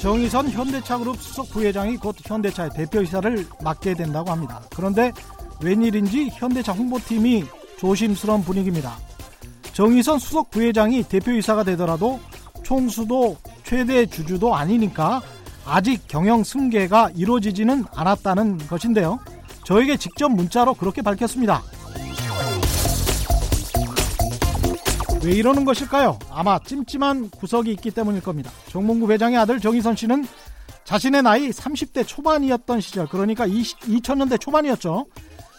정의선 현대차그룹 수석 부회장이 곧 현대차의 대표이사를 맡게 된다고 합니다. 그런데 웬일인지 현대차 홍보팀이 조심스러운 분위기입니다. 정의선 수석 부회장이 대표이사가 되더라도 총수도 최대 주주도 아니니까 아직 경영 승계가 이루어지지는 않았다는 것인데요. 저에게 직접 문자로 그렇게 밝혔습니다. 왜 이러는 것일까요? 아마 찜찜한 구석이 있기 때문일 겁니다. 정몽구 회장의 아들 정희선 씨는 자신의 나이 30대 초반이었던 시절, 그러니까 20, 2000년대 초반이었죠.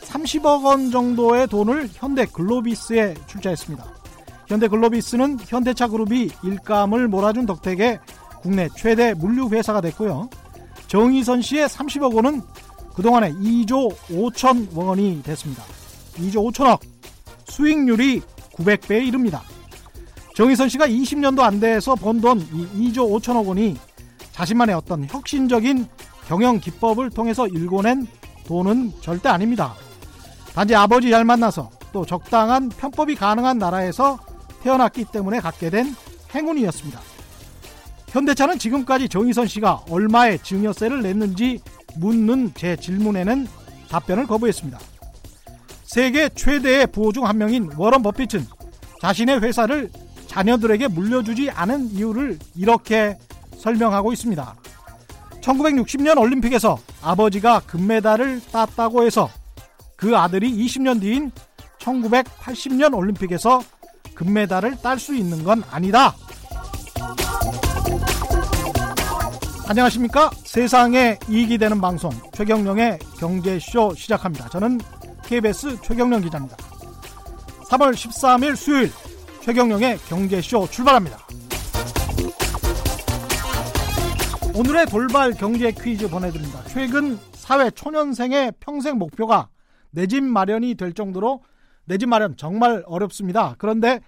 30억 원 정도의 돈을 현대 글로비스에 출자했습니다. 현대 글로비스는 현대차 그룹이 일감을 몰아준 덕택에 국내 최대 물류 회사가 됐고요. 정희선 씨의 30억 원은 그동안에 2조 5천 원이 됐습니다. 2조 5천억. 수익률이 900배에 이릅니다. 정희선 씨가 20년도 안 돼서 번 돈 2조 5천억 원이 자신만의 어떤 혁신적인 경영 기법을 통해서 일궈낸 돈은 절대 아닙니다. 단지 아버지 잘 만나서 또 적당한 편법이 가능한 나라에서 태어났기 때문에 갖게 된 행운이었습니다. 현대차는 지금까지 정희선 씨가 얼마의 증여세를 냈는지 묻는 제 질문에는 답변을 거부했습니다. 세계 최대의 부호 중 한 명인 워런 버핏은 자신의 회사를 자녀들에게 물려주지 않은 이유를 이렇게 설명하고 있습니다. 1960년 올림픽에서 아버지가 금메달을 땄다고 해서 그 아들이 20년 뒤인 1980년 올림픽에서 금메달을 딸 수 있는 건 아니다. 안녕하십니까? 세상에 이익이 되는 방송 최경령의 경제쇼 시작합니다. 저는 KBS 최경령 기자입니다. 3월 13일 수요일 최경령의 경제쇼 출발합니다. 오늘의 돌발 경제 퀴즈 보내드립니다. 최근 사회 초년생의 평생 목표가 내 집 마련이 될 정도로 내 집 마련 정말 어렵습니다. 그런데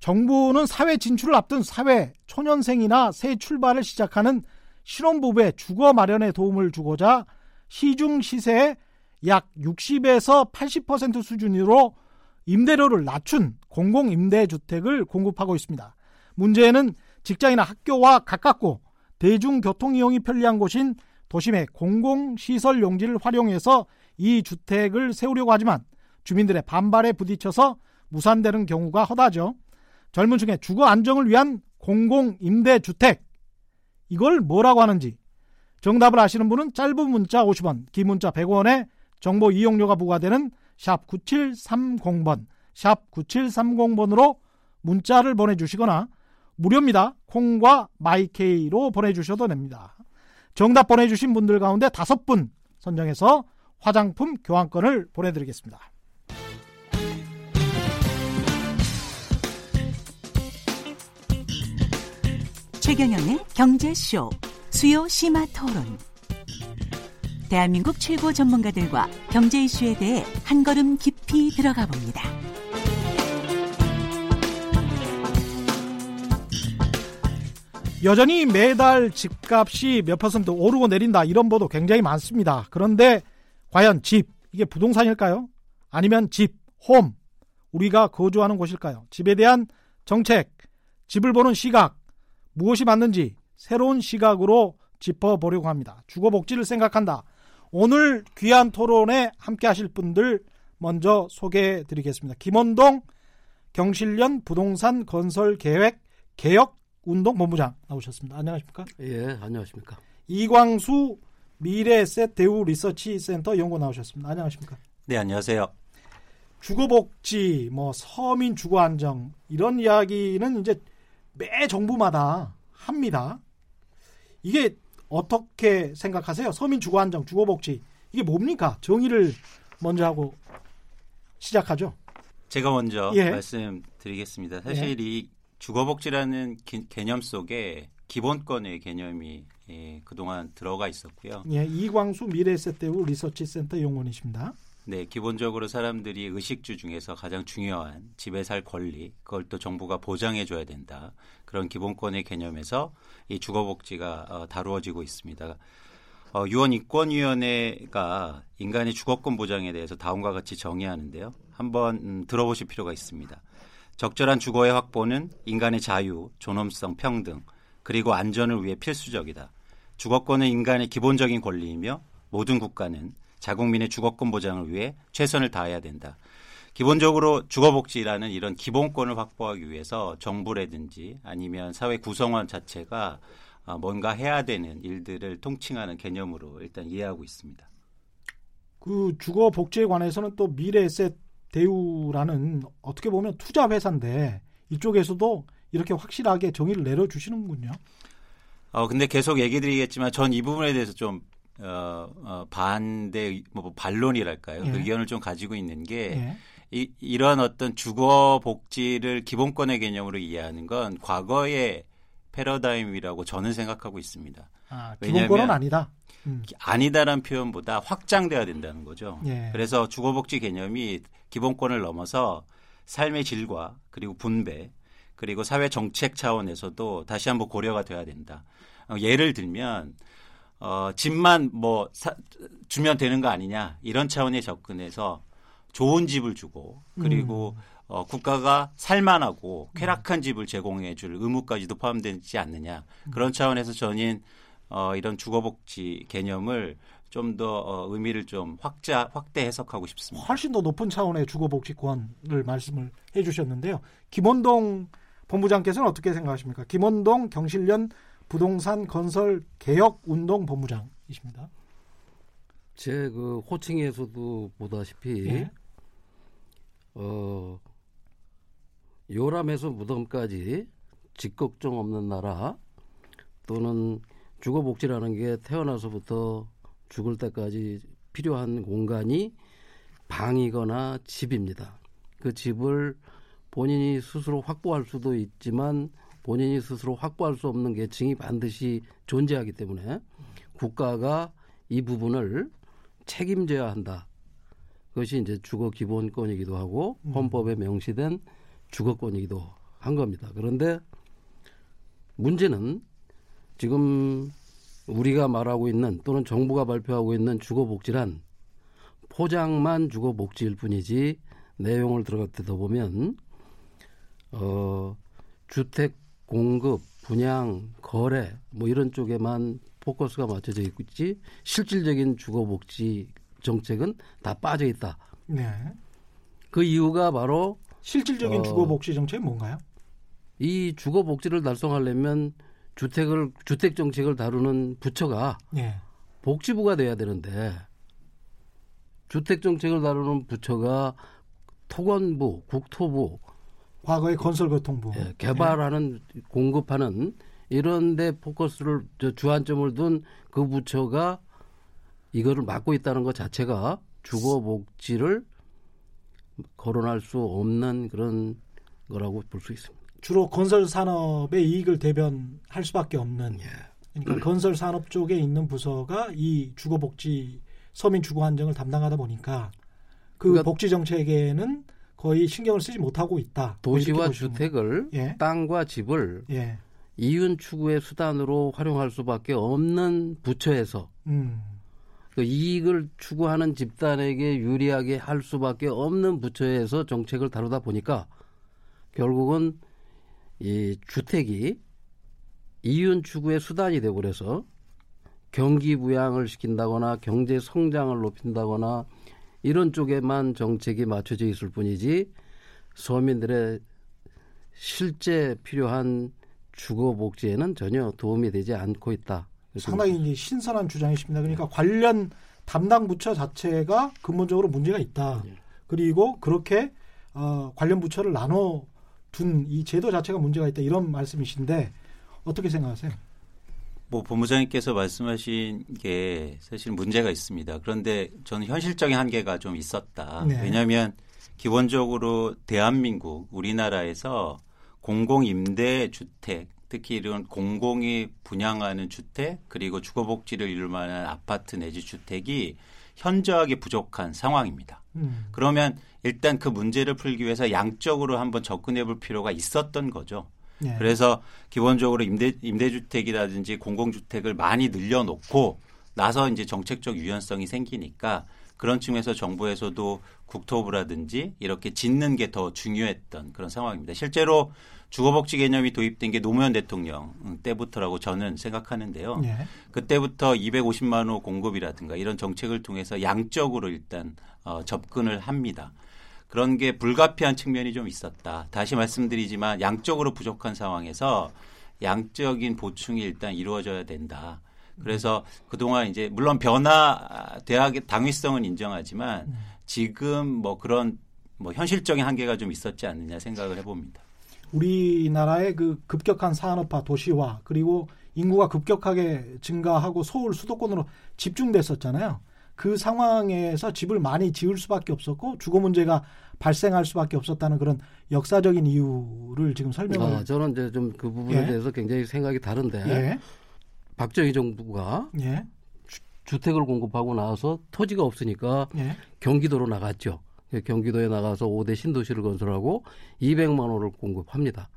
정부는 사회 진출을 앞둔 사회 초년생이나 새 출발을 시작하는 신혼부부의 주거 마련에 도움을 주고자 시중 시세의 약 60에서 80% 수준으로 임대료를 낮춘 공공임대주택을 공급하고 있습니다. 문제는 직장이나 학교와 가깝고 대중교통 이용이 편리한 곳인 도심의 공공시설 용지를 활용해서 이 주택을 세우려고 하지만 주민들의 반발에 부딪혀서 무산되는 경우가 허다죠. 젊은 층의 주거 안정을 위한 공공임대주택 이걸 뭐라고 하는지 정답을 아시는 분은 짧은 문자 50원, 긴 문자 100원에 정보 이용료가 부과되는 샵 9730번, 샵 9730번으로 문자를 보내주시거나 무료입니다. 콩과 마이케이로 보내주셔도 됩니다. 정답 보내주신 분들 가운데 다섯 분 선정해서 화장품 교환권을 보내드리겠습니다. 최경영의 경제쇼 수요 심화 토론. 대한민국 최고 전문가들과 경제 이슈에 대해 한 걸음 깊이 들어가 봅니다. 여전히 매달 집값이 몇 퍼센트 오르고 내린다 이런 보도 굉장히 많습니다. 그런데 과연 집 이게 부동산일까요? 아니면 집, 홈 우리가 거주하는 곳일까요? 집에 대한 정책, 집을 보는 시각 무엇이 맞는지 새로운 시각으로 짚어보려고 합니다. 주거복지를 생각한다. 오늘 귀한 토론에 함께 하실 분들 먼저 소개해 드리겠습니다. 김원동 경실련 부동산 건설 계획 개혁 운동 본부장 나오셨습니다. 안녕하십니까? 예, 안녕하십니까? 이광수 미래에셋 대우 리서치 센터 연구 나오셨습니다. 안녕하십니까? 네, 안녕하세요. 주거복지, 뭐 서민 주거 안정 이런 이야기는 이제 매 정부마다 합니다. 이게 어떻게 생각하세요? 서민 주거 안정, 주거 복지 이게 뭡니까? 정의를 먼저 하고 시작하죠. 제가 먼저 예. 말씀드리겠습니다. 사실 이 주거복지라는 기, 개념 속에 기본권의 개념이 예, 그동안 들어가 있었고요. 예, 이광수 미래에셋대우 리서치센터 용원이십니다. 네, 기본적으로 사람들이 의식주 중에서 가장 중요한 집에 살 권리, 그걸 또 정부가 보장해 줘야 된다. 그런 기본권의 개념에서 이 주거복지가 어, 다루어지고 있습니다. 어, 유엔 인권위원회가 인간의 주거권 보장에 대해서 다음과 같이 정의하는데요. 한번 음, 들어보실 필요가 있습니다. 적절한 주거의 확보는 인간의 자유, 존엄성, 평등, 그리고 안전을 위해 필수적이다. 주거권은 인간의 기본적인 권리이며 모든 국가는 자국민의 주거권 보장을 위해 최선을 다해야 된다. 기본적으로 주거복지라는 이런 기본권을 확보하기 위해서 정부라든지 아니면 사회 구성원 자체가 어, 뭔가 해야 되는 일들을 통칭하는 개념으로 일단 이해하고 있습니다. 그 주거 복지에 관해서는 또 미래에셋 대우라는 어떻게 보면 투자 회사인데 이쪽에서도 이렇게 확실하게 정의를 내려주시는군요. 어 근데 계속 얘기 드리겠지만 전 이 부분에 대해서 좀 어, 어, 반대 뭐 반론이랄까요? 예. 그 의견을 좀 가지고 있는 게 예. 이, 이런 어떤 주거 복지를 기본권의 개념으로 이해하는 건 과거의 패러다임이라고 저는 생각하고 있습니다. 아, 기본권은 아니다. 음. 아니다라는 표현보다 확장돼야 된다는 거죠. 예. 그래서 주거복지 개념이 기본권을 넘어서 삶의 질과 그리고 분배 그리고 사회 정책 차원에서도 다시 한번 고려가 돼야 된다. 어, 예를 들면 어, 집만 뭐 사, 주면 되는 거 아니냐 이런 차원의 접근해서 좋은 집을 주고 그리고 음. 어, 국가가 살만하고 쾌락한 집을 제공해 줄 의무까지도 포함되지 않느냐 음. 그런 차원에서 저는 어, 이런 주거복지 개념을 좀 더 어, 의미를 좀 확자 확대 해석하고 싶습니다. 훨씬 더 높은 차원의 주거복지권을 말씀을 해주셨는데요. 김원동 본부장께서는 어떻게 생각하십니까? 김원동 경실련 부동산 건설 개혁 운동 본부장이십니다. 제 그 호칭에서도 보다시피 예. 어 요람에서 무덤까지 직걱정 없는 나라 또는 주거복지라는 게 태어나서부터 죽을 때까지 필요한 공간이 방이거나 집입니다. 그 집을 본인이 스스로 확보할 수도 있지만 본인이 스스로 확보할 수 없는 계층이 반드시 존재하기 때문에 국가가 이 부분을 책임져야 한다. 그것이 이제 주거 기본권이기도 하고 음. 헌법에 명시된 주거권이기도 한 겁니다. 그런데 문제는 지금 우리가 말하고 있는 또는 정부가 발표하고 있는 주거복지란 포장만 주거복지일 뿐이지 내용을 들어가 뜯어보면 어, 주택 공급, 분양, 거래 뭐 이런 쪽에만 포커스가 맞춰져 있지 실질적인 주거복지 정책은 다 빠져 있다. 네. 그 이유가 바로 실질적인 어. 주거복지 정책이 뭔가요? 이 주거복지를 달성하려면 주택을 주택 정책을 다루는 부처가 예. 복지부가 돼야 되는데 주택 정책을 다루는 부처가 토건부, 국토부, 과거의 건설교통부. 예, 개발하는 공급하는 이런데 포커스를 저 주안점을 둔 그 부처가 이거를 맡고 있다는 것 자체가 주거 복지를 거론할 수 없는 그런 거라고 볼 수 있습니다. 주로 건설 산업의 이익을 대변할 수밖에 없는. 예. 그러니까 건설 산업 쪽에 있는 부서가 이 주거 복지 서민 주거 안정을 담당하다 보니까 그 그러니까 복지 정책에는 거의 신경을 쓰지 못하고 있다. 뭐 도시와 주택을 예. 땅과 집을. 예. 이윤 추구의 수단으로 활용할 수밖에 없는 부처에서 음. 그 이익을 추구하는 집단에게 유리하게 할 수밖에 없는 부처에서 정책을 다루다 보니까 결국은 이 주택이 이윤 추구의 수단이 되고 그래서 경기 부양을 시킨다거나 경제 성장을 높인다거나 이런 쪽에만 정책이 맞춰져 있을 뿐이지 서민들의 실제 필요한 주거 복지에는 전혀 도움이 되지 않고 있다. 상당히 신선한 주장이십니다. 그러니까 관련 담당 부처 자체가 근본적으로 문제가 있다. 예. 그리고 그렇게 어, 관련 부처를 나눠 둔 이 제도 자체가 문제가 있다. 이런 말씀이신데 어떻게 생각하세요? 뭐 본부장님께서 말씀하신 게 사실 문제가 있습니다. 그런데 저는 현실적인 한계가 좀 있었다. 네. 왜냐하면 기본적으로 대한민국 우리나라에서 공공 임대 주택 특히 이런 공공이 분양하는 주택 그리고 주거복지를 이룰 만한 아파트 내지 주택이 현저하게 부족한 상황입니다. 음. 그러면 일단 그 문제를 풀기 위해서 양적으로 한번 접근해 볼 필요가 있었던 거죠. 예. 그래서 기본적으로 임대 임대주택이라든지 공공주택을 많이 늘려놓고 나서 이제 정책적 유연성이 생기니까 그런 측면에서 정부에서도 국토부라든지 이렇게 짓는 게 더 중요했던 그런 상황입니다. 실제로 주거복지 개념이 도입된 게 노무현 대통령 때부터라고 저는 생각하는데요. 예. 그때부터 250만 호 공급이라든가 이런 정책을 통해서 양적으로 일단 어, 접근을 합니다. 그런 게 불가피한 측면이 좀 있었다. 다시 말씀드리지만 양적으로 부족한 상황에서 양적인 보충이 일단 이루어져야 된다. 그래서 그동안 이제 물론 변화 대학의 당위성은 인정하지만 지금 뭐 그런 뭐 현실적인 한계가 좀 있었지 않느냐 생각을 해봅니다. 우리나라의 그 급격한 산업화 도시화 그리고 인구가 급격하게 증가하고 서울 수도권으로 집중됐었잖아요. 그 상황에서 집을 많이 지을 수밖에 없었고 주거 문제가 발생할 수밖에 없었다는 그런 역사적인 이유를 지금 설명을. 아, 저는 이제 좀 그 부분에 예. 대해서 굉장히 생각이 다른데 예, 박정희 정부가 예, 주 택을 공급하고 나서 토지가 없으니까 예, 경기도로 나갔죠. 경기도에 나가서 5대 신도시를 건설하고 200만 호를 공급합니다.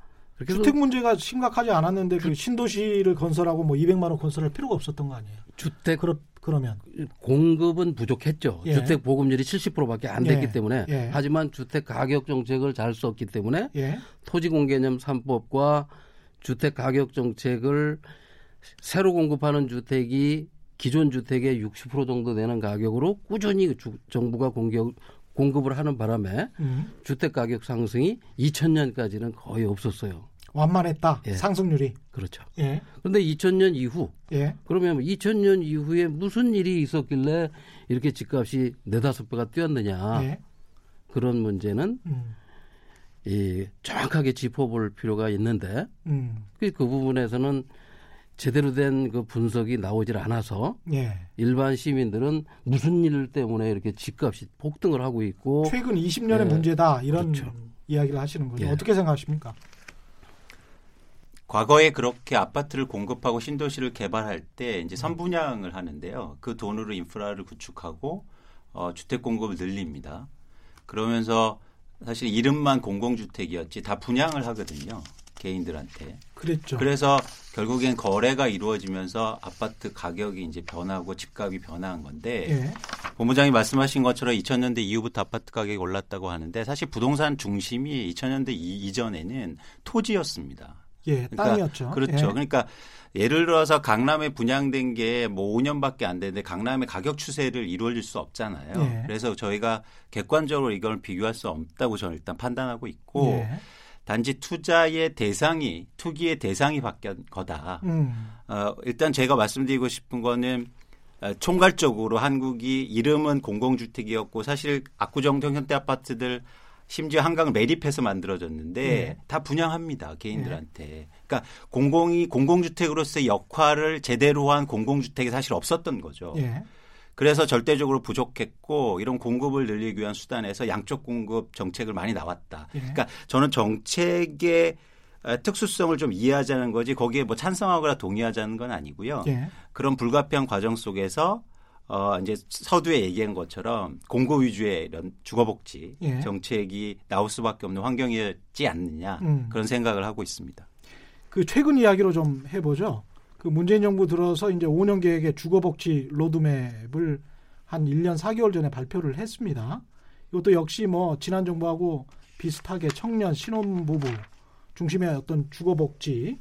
주택 문제가 심각하지 않았는데 그 신도시를 건설하고 뭐 200만 원 건설할 필요가 없었던 거 아니에요? 주택 그러, 그러면 공급은 부족했죠. 예. 주택 보급률이 70%밖에 안 됐기 예. 때문에 예. 하지만 주택 가격 정책을 잘 썼기 때문에 예, 토지 공개념 3법과 주택 가격 정책을 새로 공급하는 주택이 기존 주택의 60% 정도 되는 가격으로 꾸준히 주- 정부가 공격, 공급을 하는 바람에 음, 주택 가격 상승이 2000년까지는 거의 없었어요. 완만했다 예. 상승률이. 그렇죠. 예, 그런데 2000년 이후 예, 그러면 2000년 이후에 무슨 일이 있었길래 이렇게 집값이 네다섯 배가 뛰었느냐 예, 그런 문제는 음, 이 정확하게 짚어볼 필요가 있는데 음, 그, 그 부분에서는 제대로 된 그 분석이 나오질 않아서 예. 일반 시민들은 무슨 일 때문에 이렇게 집값이 폭등을 하고 있고 최근 20년의 예. 문제다 이런 그렇죠. 이야기를 하시는 거죠. 예. 어떻게 생각하십니까? 과거에 그렇게 아파트를 공급하고 신도시를 개발할 때 이제 선분양을 하는데요. 그 돈으로 인프라를 구축하고 어, 주택 공급을 늘립니다. 그러면서 사실 이름만 공공주택이었지 다 분양을 하거든요. 개인들한테. 그랬죠. 그래서 결국엔 거래가 이루어지면서 아파트 가격이 이제 변하고 집값이 변화한 건데 예, 본부장이 말씀하신 것처럼 2000년대 이후부터 아파트 가격이 올랐다고 하는데 사실 부동산 중심이 2000년대 이, 이전에는 토지였습니다. 예, 땅이었죠. 그렇죠. 예. 그러니까 예를 들어서 강남에 분양된 게 뭐 5년밖에 안 되는데 강남의 가격 추세를 이루어질 수 없잖아요. 예. 그래서 저희가 객관적으로 이걸 비교할 수 없다고 저는 일단 판단하고 있고 예. 단지 투자의 대상이 투기의 대상이 바뀐 거다. 음, 어, 일단 제가 말씀드리고 싶은 거는 어, 총괄적으로 한국이 이름은 공공주택이었고 사실 압구정동 현대 아파트들 심지어 한강을 매립해서 만들어졌는데 예. 다 분양합니다 개인들한테. 그러니까 공공이 공공주택으로서의 역할을 제대로 한 공공주택이 사실 없었던 거죠. 예, 그래서 절대적으로 부족했고 이런 공급을 늘리기 위한 수단에서 양쪽 공급 정책을 많이 나왔다. 예. 그러니까 저는 정책의 어, 특수성을 좀 이해하자는 거지 거기에 뭐 찬성하거나 동의하자는 건 아니고요. 예, 그런 불가피한 과정 속에서 어 이제 서두에 얘기한 것처럼 공급 위주의 이런 주거복지 예. 정책이 나올 수밖에 없는 환경이었지 않느냐 음. 그런 생각을 하고 있습니다. 그 최근 이야기로 좀 해보죠. 그 문재인 정부 들어서 이제 5년 계획의 주거복지 로드맵을 한 1년 4개월 전에 발표를 했습니다. 이것도 역시 뭐 지난 정부하고 비슷하게 청년 신혼부부 중심의 어떤 주거복지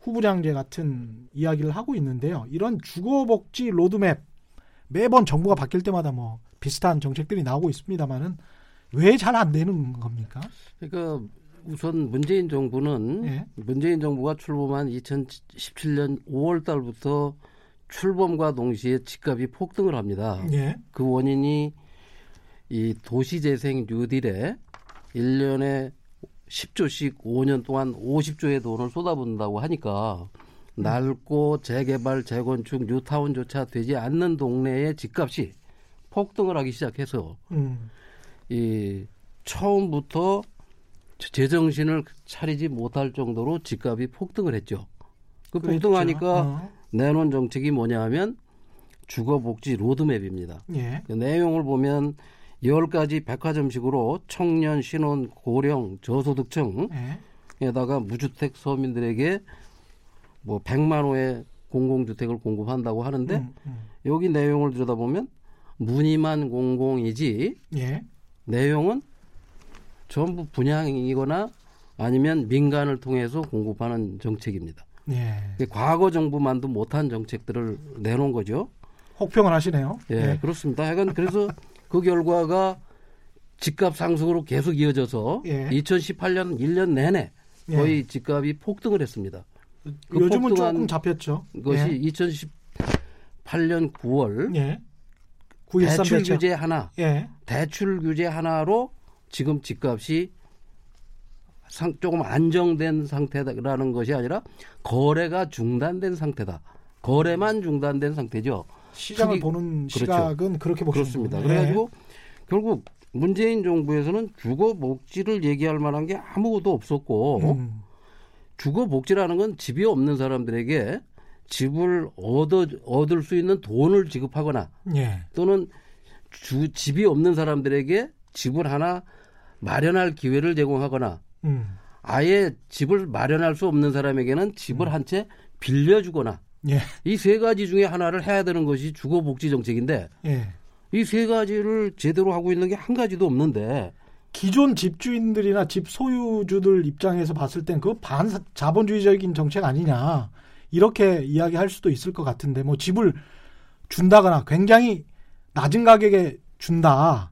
후부장제 같은 이야기를 하고 있는데요. 이런 주거복지 로드맵 매번 정부가 바뀔 때마다 뭐 비슷한 정책들이 나오고 있습니다만은 왜 잘 안 되는 겁니까? 그러니까 우선 문재인 정부는 예. 문재인 정부가 출범한 2017년 5월 달부터 출범과 동시에 집값이 폭등을 합니다. 예. 그 원인이 이 도시재생 뉴딜에 1년에 10조씩 5년 동안 50조의 돈을 쏟아붓는다고 하니까 낡고 재개발, 재건축, 뉴타운조차 되지 않는 동네의 집값이 폭등을 하기 시작해서 음. 이 처음부터 제정신을 차리지 못할 정도로 집값이 폭등을 했죠. 그. 폭등하니까 어. 내놓은 정책이 뭐냐 하면 주거복지 로드맵입니다. 예. 그 내용을 보면 10가지 백화점식으로 청년, 신혼, 고령, 저소득층에다가 예. 무주택 서민들에게 뭐 100만 호의 공공주택을 공급한다고 하는데 음, 음. 여기 내용을 들여다보면 문의만 공공이지 예. 내용은 전부 분양이거나 아니면 민간을 통해서 공급하는 정책입니다. 예. 과거 정부만도 못한 정책들을 내놓은 거죠. 혹평을 하시네요. 예, 그렇습니다. 하여간 그래서 그 결과가 집값 상승으로 계속 이어져서 예. 2018년 1년 내내 예. 거의 집값이 폭등을 했습니다. 그 요즘은 조금 잡혔죠. 것이 예. 2018년 9월 예. 913 대출. 규제 하나, 예. 대출 규제 하나로 지금 집값이 상, 조금 안정된 상태라는 것이 아니라 거래가 중단된 상태다. 거래만 중단된 상태죠. 시장을 크기- 보는 그렇죠. 시각은 그렇게 그렇습니다. 거군요. 예. 그래가지고 결국 문재인 정부에서는 주거 복지를 얘기할 만한 게 아무것도 없었고 음. 주거 복지라는 건 집이 없는 사람들에게 집을 얻어 얻을 수 있는 돈을 지급하거나 예. 또는 주, 집이 없는 사람들에게 집을 하나 마련할 기회를 제공하거나 음. 아예 집을 마련할 수 없는 사람에게는 집을 음. 한채 빌려주거나 예. 이세 가지 중에 하나를 해야 되는 것이 주거복지 정책인데 예. 이세 가지를 제대로 하고 있는 게 한 가지도 없는데 기존 집주인들이나 집 소유주들 입장에서 봤을 땐 그 반자본주의적인 정책 아니냐 이렇게 이야기할 수도 있을 것 같은데 뭐 집을 준다거나 굉장히 낮은 가격에 준다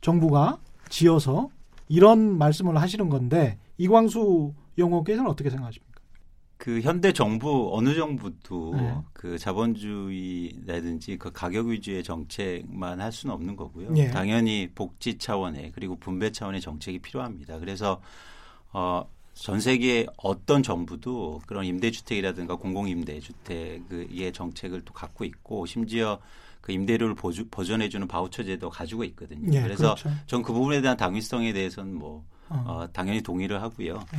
정부가 지어서 이런 말씀을 하시는 건데 이광수 영호께서는 어떻게 생각하십니까? 그 현대 정부 어느 정부도 네. 그 자본주의라든지 그 가격 위주의 정책만 할 수는 없는 거고요. 예. 당연히 복지 차원의 그리고 분배 차원의 정책이 필요합니다. 그래서 어, 전 세계 어떤 정부도 그런 임대주택이라든가 공공임대주택의 정책을 또 갖고 있고 심지어 그 임대료를 보주, 보전해주는 바우처 제도 가지고 있거든요. 예, 그래서 그렇죠. 전그 부분에 대한 당위성에 대해서는 뭐 어. 어, 당연히 동의를 하고요. 예.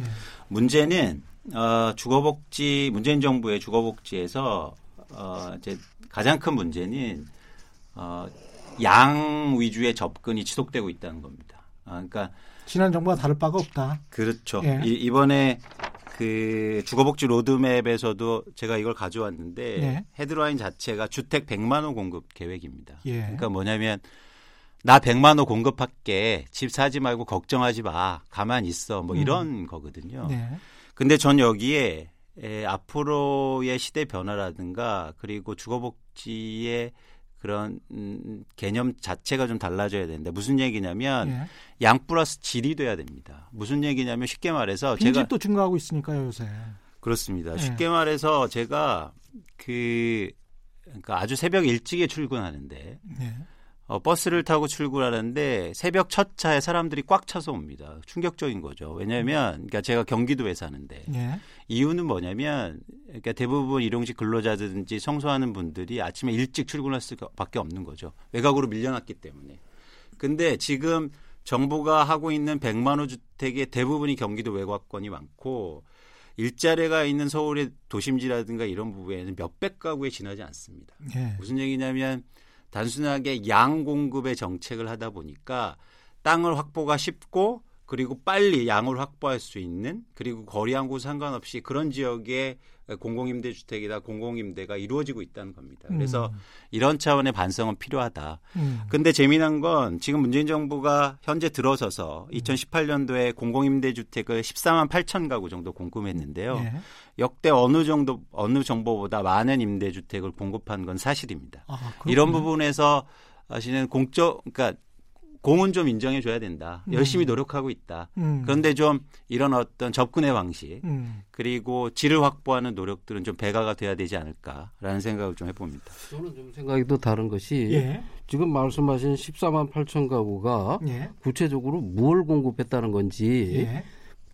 문제는 어, 주거복지 문재인 정부의 주거복지에서 어, 이제 가장 큰 문제는 어, 양 위주의 접근이 지속되고 있다는 겁니다. 아, 그러니까 지난 정부와 다를 바가 없다. 그렇죠. 예. 이, 이번에 그 주거복지 로드맵에서도 제가 이걸 가져왔는데 예. 헤드라인 자체가 주택 100만 호 공급 계획입니다. 예. 그러니까 뭐냐면 나 100만 호 공급할게. 집 사지 말고 걱정하지 마. 가만 있어. 뭐 음. 이런 거거든요. 네. 근데 전 여기에 에, 앞으로의 시대 변화라든가 그리고 주거복지의 그런 음, 개념 자체가 좀 달라져야 되는데 무슨 얘기냐면 예. 양 플러스 질이 돼야 됩니다. 무슨 얘기냐면 쉽게 말해서 제가 빈집도 증가하고 있으니까요 요새. 그렇습니다. 예. 쉽게 말해서 제가 그 그러니까 아주 새벽 일찍에 출근하는데 예. 어, 버스를 타고 출근하는데 새벽 첫 차에 사람들이 꽉 차서 옵니다. 충격적인 거죠. 왜냐하면 그러니까 제가 경기도에 사는데 예. 이유는 뭐냐면 그러니까 대부분 일용직 근로자든지 청소하는 분들이 아침에 일찍 출근할 수밖에 없는 거죠. 외곽으로 밀려났기 때문에. 근데 지금 정부가 하고 있는 100만 호 주택의 대부분이 경기도 외곽권이 많고 일자리가 있는 서울의 도심지라든가 이런 부분에는 몇백 가구에 지나지 않습니다. 예. 무슨 얘기냐면 단순하게 양 공급의 정책을 하다 보니까 땅을 확보가 쉽고 그리고 빨리 양을 확보할 수 있는 그리고 거리하고 상관없이 그런 지역에 공공임대주택이나 공공임대가 이루어지고 있다는 겁니다. 그래서 음. 이런 차원의 반성은 필요하다. 음. 근데 재미난 건 지금 문재인 정부가 현재 들어서서 2018년도에 공공임대주택을 14만 8천 가구 정도 공급했는데요. 예. 역대 어느 정도 어느 정보보다 많은 임대주택을 공급한 건 사실입니다. 아, 이런. 부분에서 사실은 공적 그러니까 공은 좀 인정해 줘야 된다. 열심히 노력하고 있다. 음. 그런데 좀 이런 어떤 접근의 방식 음. 그리고 질을 확보하는 노력들은 좀 배가가 돼야 되지 않을까라는 생각을 좀 해봅니다. 저는 좀 생각이 또 다른 것이 예. 지금 말씀하신 14만 8천 가구가 예. 구체적으로 뭘 공급했다는 건지 예.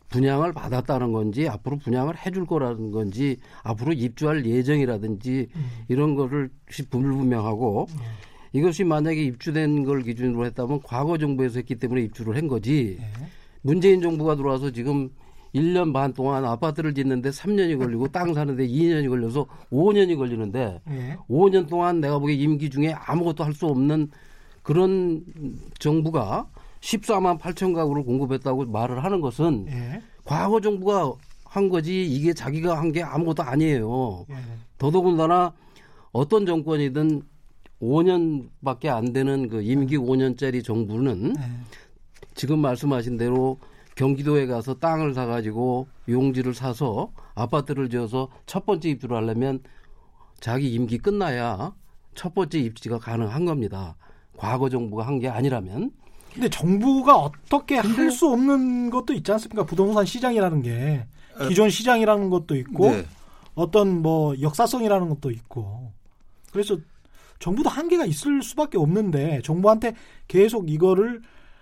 분양을 받았다는 건지 앞으로 분양을 해줄 거라는 건지 앞으로 입주할 예정이라든지 음. 이런 거를 불분명하고 예. 이것이 만약에 입주된 걸 기준으로 했다면 과거 정부에서 했기 때문에 입주를 한 거지 예. 문재인 정부가 들어와서 지금 1년 반 동안 아파트를 짓는데 3년이 걸리고 땅 사는데 2년이 걸려서 5년이 걸리는데 예. 5년 동안 내가 보기에 임기 중에 아무것도 할 수 없는 그런 정부가 14만 8천 가구를 공급했다고 말을 하는 것은 예. 과거 정부가 한 거지 이게 자기가 한 게 아무것도 아니에요. 예. 더더군다나 어떤 정권이든 5년밖에 안 되는 그 임기 5년짜리 정부는 예. 지금 말씀하신 대로 경기도에 가서 땅을 사가지고 용지를 사서 아파트를 지어서 첫 번째 입주를 하려면 자기 임기 끝나야 첫 번째 입지가 가능한 겁니다. 과거 정부가 한 게 아니라면 근데 정부가 어떻게 할 수 없는 것도 있지 않습니까? 부동산 시장이라는 게 기존 시장이라는 것도 있고 네. 어떤 뭐 역사성이라는 것도 있고 그래서 정부도 한계가 있을 수밖에 없는데 정부한테 계속 이거를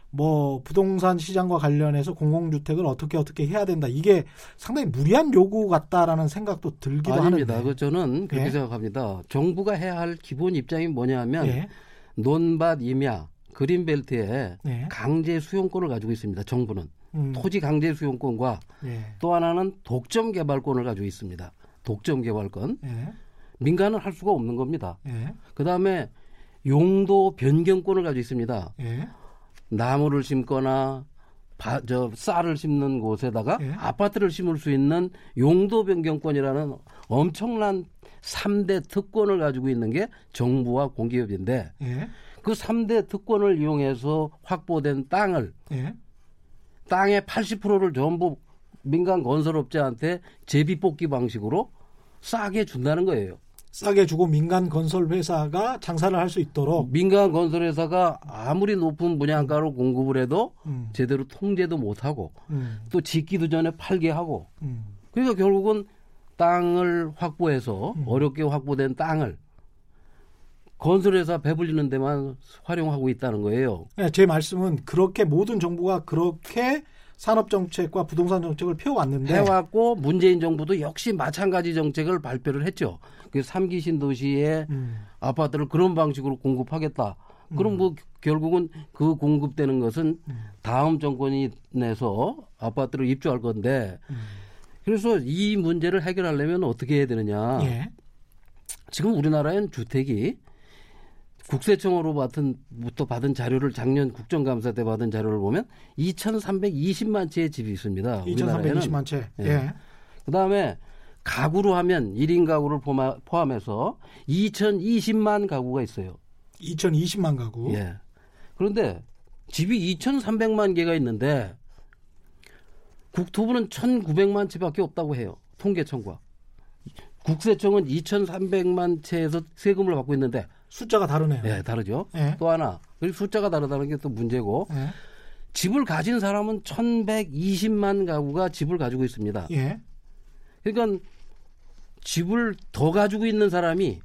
뭐 부동산 시장과 관련해서 공공주택을 어떻게 어떻게 해야 된다 이게 상당히 무리한 요구 같다라는 생각도 들기도 아닙니다. 하는데 그 저는 그렇게 예. 생각합니다. 정부가 해야 할 기본 입장이 뭐냐면 예. 논밭 임야 그린벨트에 네. 강제 수용권을 가지고 있습니다. 정부는 음, 토지 강제 수용권과 예. 또 하나는 독점 개발권을 가지고 있습니다. 독점 개발권 예. 민간은 할 수가 없는 겁니다. 예. 그 다음에 용도 변경권을 가지고 있습니다. 예. 나무를 심거나 바, 저 쌀을 심는 곳에다가 예. 아파트를 심을 수 있는 용도 변경권이라는 엄청난 3대 특권을 가지고 있는 게 정부와 공기업인데 예. 그 3대 특권을 이용해서 확보된 땅을 예. 땅의 80%를 전부 민간 건설업자한테 제비 뽑기 방식으로 싸게 준다는 거예요. 싸게 주고 민간 건설 회사가 장사를 할 수 있도록 민간 건설 회사가 아무리 높은 분양가로 공급을 해도 음, 제대로 통제도 못 하고 음, 또 짓기도 전에 팔게 하고 음. 그러니까 결국은 땅을 확보해서 음. 어렵게 확보된 땅을 건설회사 배불리는 데만 활용하고 있다는 거예요. 네, 제 말씀은 그렇게 모든 정부가 그렇게 산업 정책과 부동산 정책을 펴왔는데 해왔고 문재인 정부도 역시 마찬가지 정책을 발표를 했죠. 그 3기 신도시에 음, 아파트를 그런 방식으로 공급하겠다. 그럼 뭐 결국은 그 공급되는 것은 음. 다음 정권이 내서 아파트를 입주할 건데 음. 그래서 이 문제를 해결하려면 어떻게 해야 되느냐. 예. 지금 우리나라엔 주택이 국세청으로 받은 부터 받은 자료를 작년 국정감사 때 받은 자료를 보면 2,320만 채의 집이 있습니다. 우리나라에는. 2,320만 채. 예. 예. 그 다음에 가구로 하면 1인 가구를 포함해서 2,020만 가구가 있어요. 2,020만 가구. 예. 그런데 집이 2,300만 개가 있는데 국토부는 1,900만 채밖에 없다고 해요. 통계청과. 국세청은 2,300만 채에서 세금을 받고 있는데 숫자가 다르네요. 예, 다르죠. 예. 또 하나. 그리고 숫자가 다르다는 게 또 문제고 예. 집을 가진 사람은 1,120만 가구가 집을 가지고 있습니다. 예. 그러니까 집을 더 가지고 있는 사람이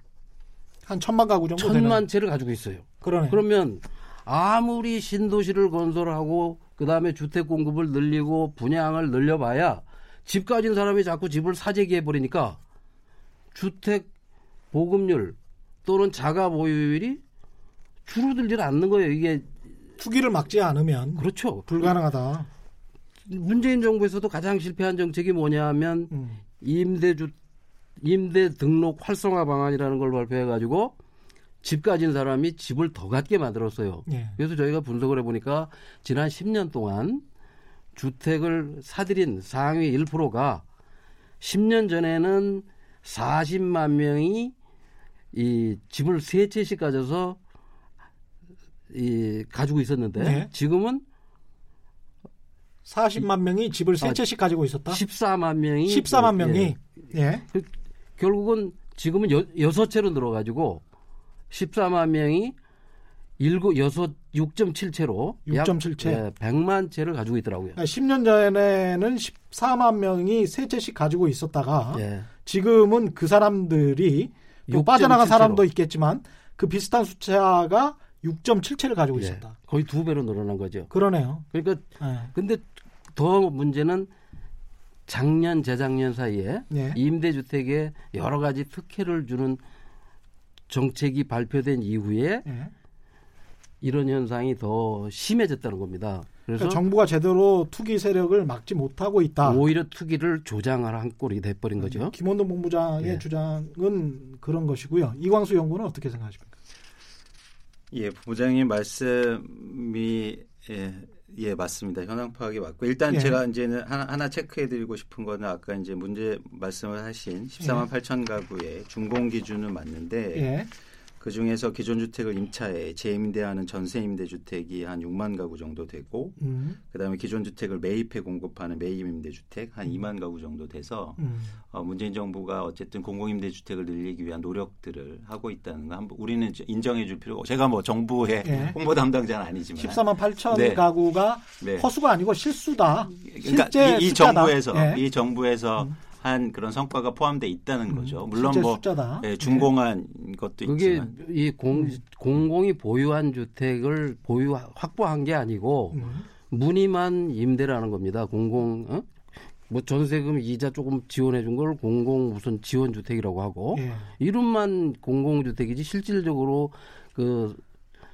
한 천만 가구 정도 천만 되는. 채를 가지고 있어요. 그러네. 그러면 아무리 신도시를 건설하고 그 다음에 주택 공급을 늘리고 분양을 늘려봐야 집 가진 사람이 자꾸 집을 사재기해 버리니까 주택 보급률 또는 자가 보유율이 줄어들질 않는 거예요. 이게 투기를 막지 않으면 그렇죠. 불가능하다. 문재인 정부에서도 가장 실패한 정책이 뭐냐면 음. 임대주 임대 등록 활성화 방안이라는 걸 발표해 가지고 집 가진 사람이 집을 더 갖게 만들었어요. 예. 그래서 저희가 분석을 해 보니까 지난 10년 동안 주택을 사들인 상위 1%가 10년 전에는 40만 명이 이 집을 세 채씩 가져서 이 가지고 있었는데 네. 지금은 40만 명이 집을 세 아, 채씩 가지고 있었다. 14만 명이 14만 예, 명이 예. 결국은 지금은 여, 여섯 채로 늘어 가지고 14만 명이 일곱 여섯 6.7채로 6.7 채. 약 예, 100만 채를 가지고 있더라고요. 그러니까 10년 전에는 14만 명이 세 채씩 가지고 있었다가 예. 지금은 그 사람들이 또6.7 빠져나간 사람도 채로. 있겠지만 그 비슷한 숫자가 6.7채를 가지고 예, 있었다. 거의 두 배로 늘어난 거죠. 그러네요. 그러니까 예. 근데 더 문제는 작년 재작년 사이에 네. 임대주택에 여러 가지 특혜를 주는 정책이 발표된 이후에 예. 이런 현상이 더 심해졌다는 겁니다. 그래서 그러니까 정부가 제대로 투기 세력을 막지 못하고 있다. 오히려 투기를 조장하라 한 꼴이 돼버린 거죠. 김원동 본부장의 예. 주장은 그런 것이고요. 이광수 연구는 어떻게 생각하십니까? 예, 부장님 말씀이 예, 예, 맞습니다. 현황 파악이 맞고 일단 예. 제가 이제는 하나, 하나 체크해드리고 싶은 거는 아까 이제 문제 말씀을 하신 14만 8천 가구의 준공 기준은 맞는데 예. 그 중에서 기존 주택을 임차해 재임대하는 전세 임대 주택이 한 6만 가구 정도 되고 음. 그다음에 기존 주택을 매입해 공급하는 매입 임대 주택 한 2만 가구 정도 돼서 음. 어, 문재인 정부가 어쨌든 공공 임대 주택을 늘리기 위한 노력들을 하고 있다는 거 한번 우리는 인정해 줄 필요가 제가 뭐 정부의 예. 홍보 담당자는 아니지만 14만 8천 네. 가구가 네. 허수가 아니고 실수다. 그러니까 실제 이, 이. 정부에서 예. 이 정부에서 음. 한 그런 성과가 포함돼 있다는 거죠. 물론 뭐 숫자다. 예, 준공한 것도 그게 있지만 이 공, 음. 공공이 보유한 주택을 보유 확보한 게 아니고 음. 무늬만 임대라는 겁니다. 공공 어? 뭐 전세금 이자 조금 지원해 준 걸 공공 무슨 지원 주택이라고 하고 예. 이름만 공공 주택이지 실질적으로 그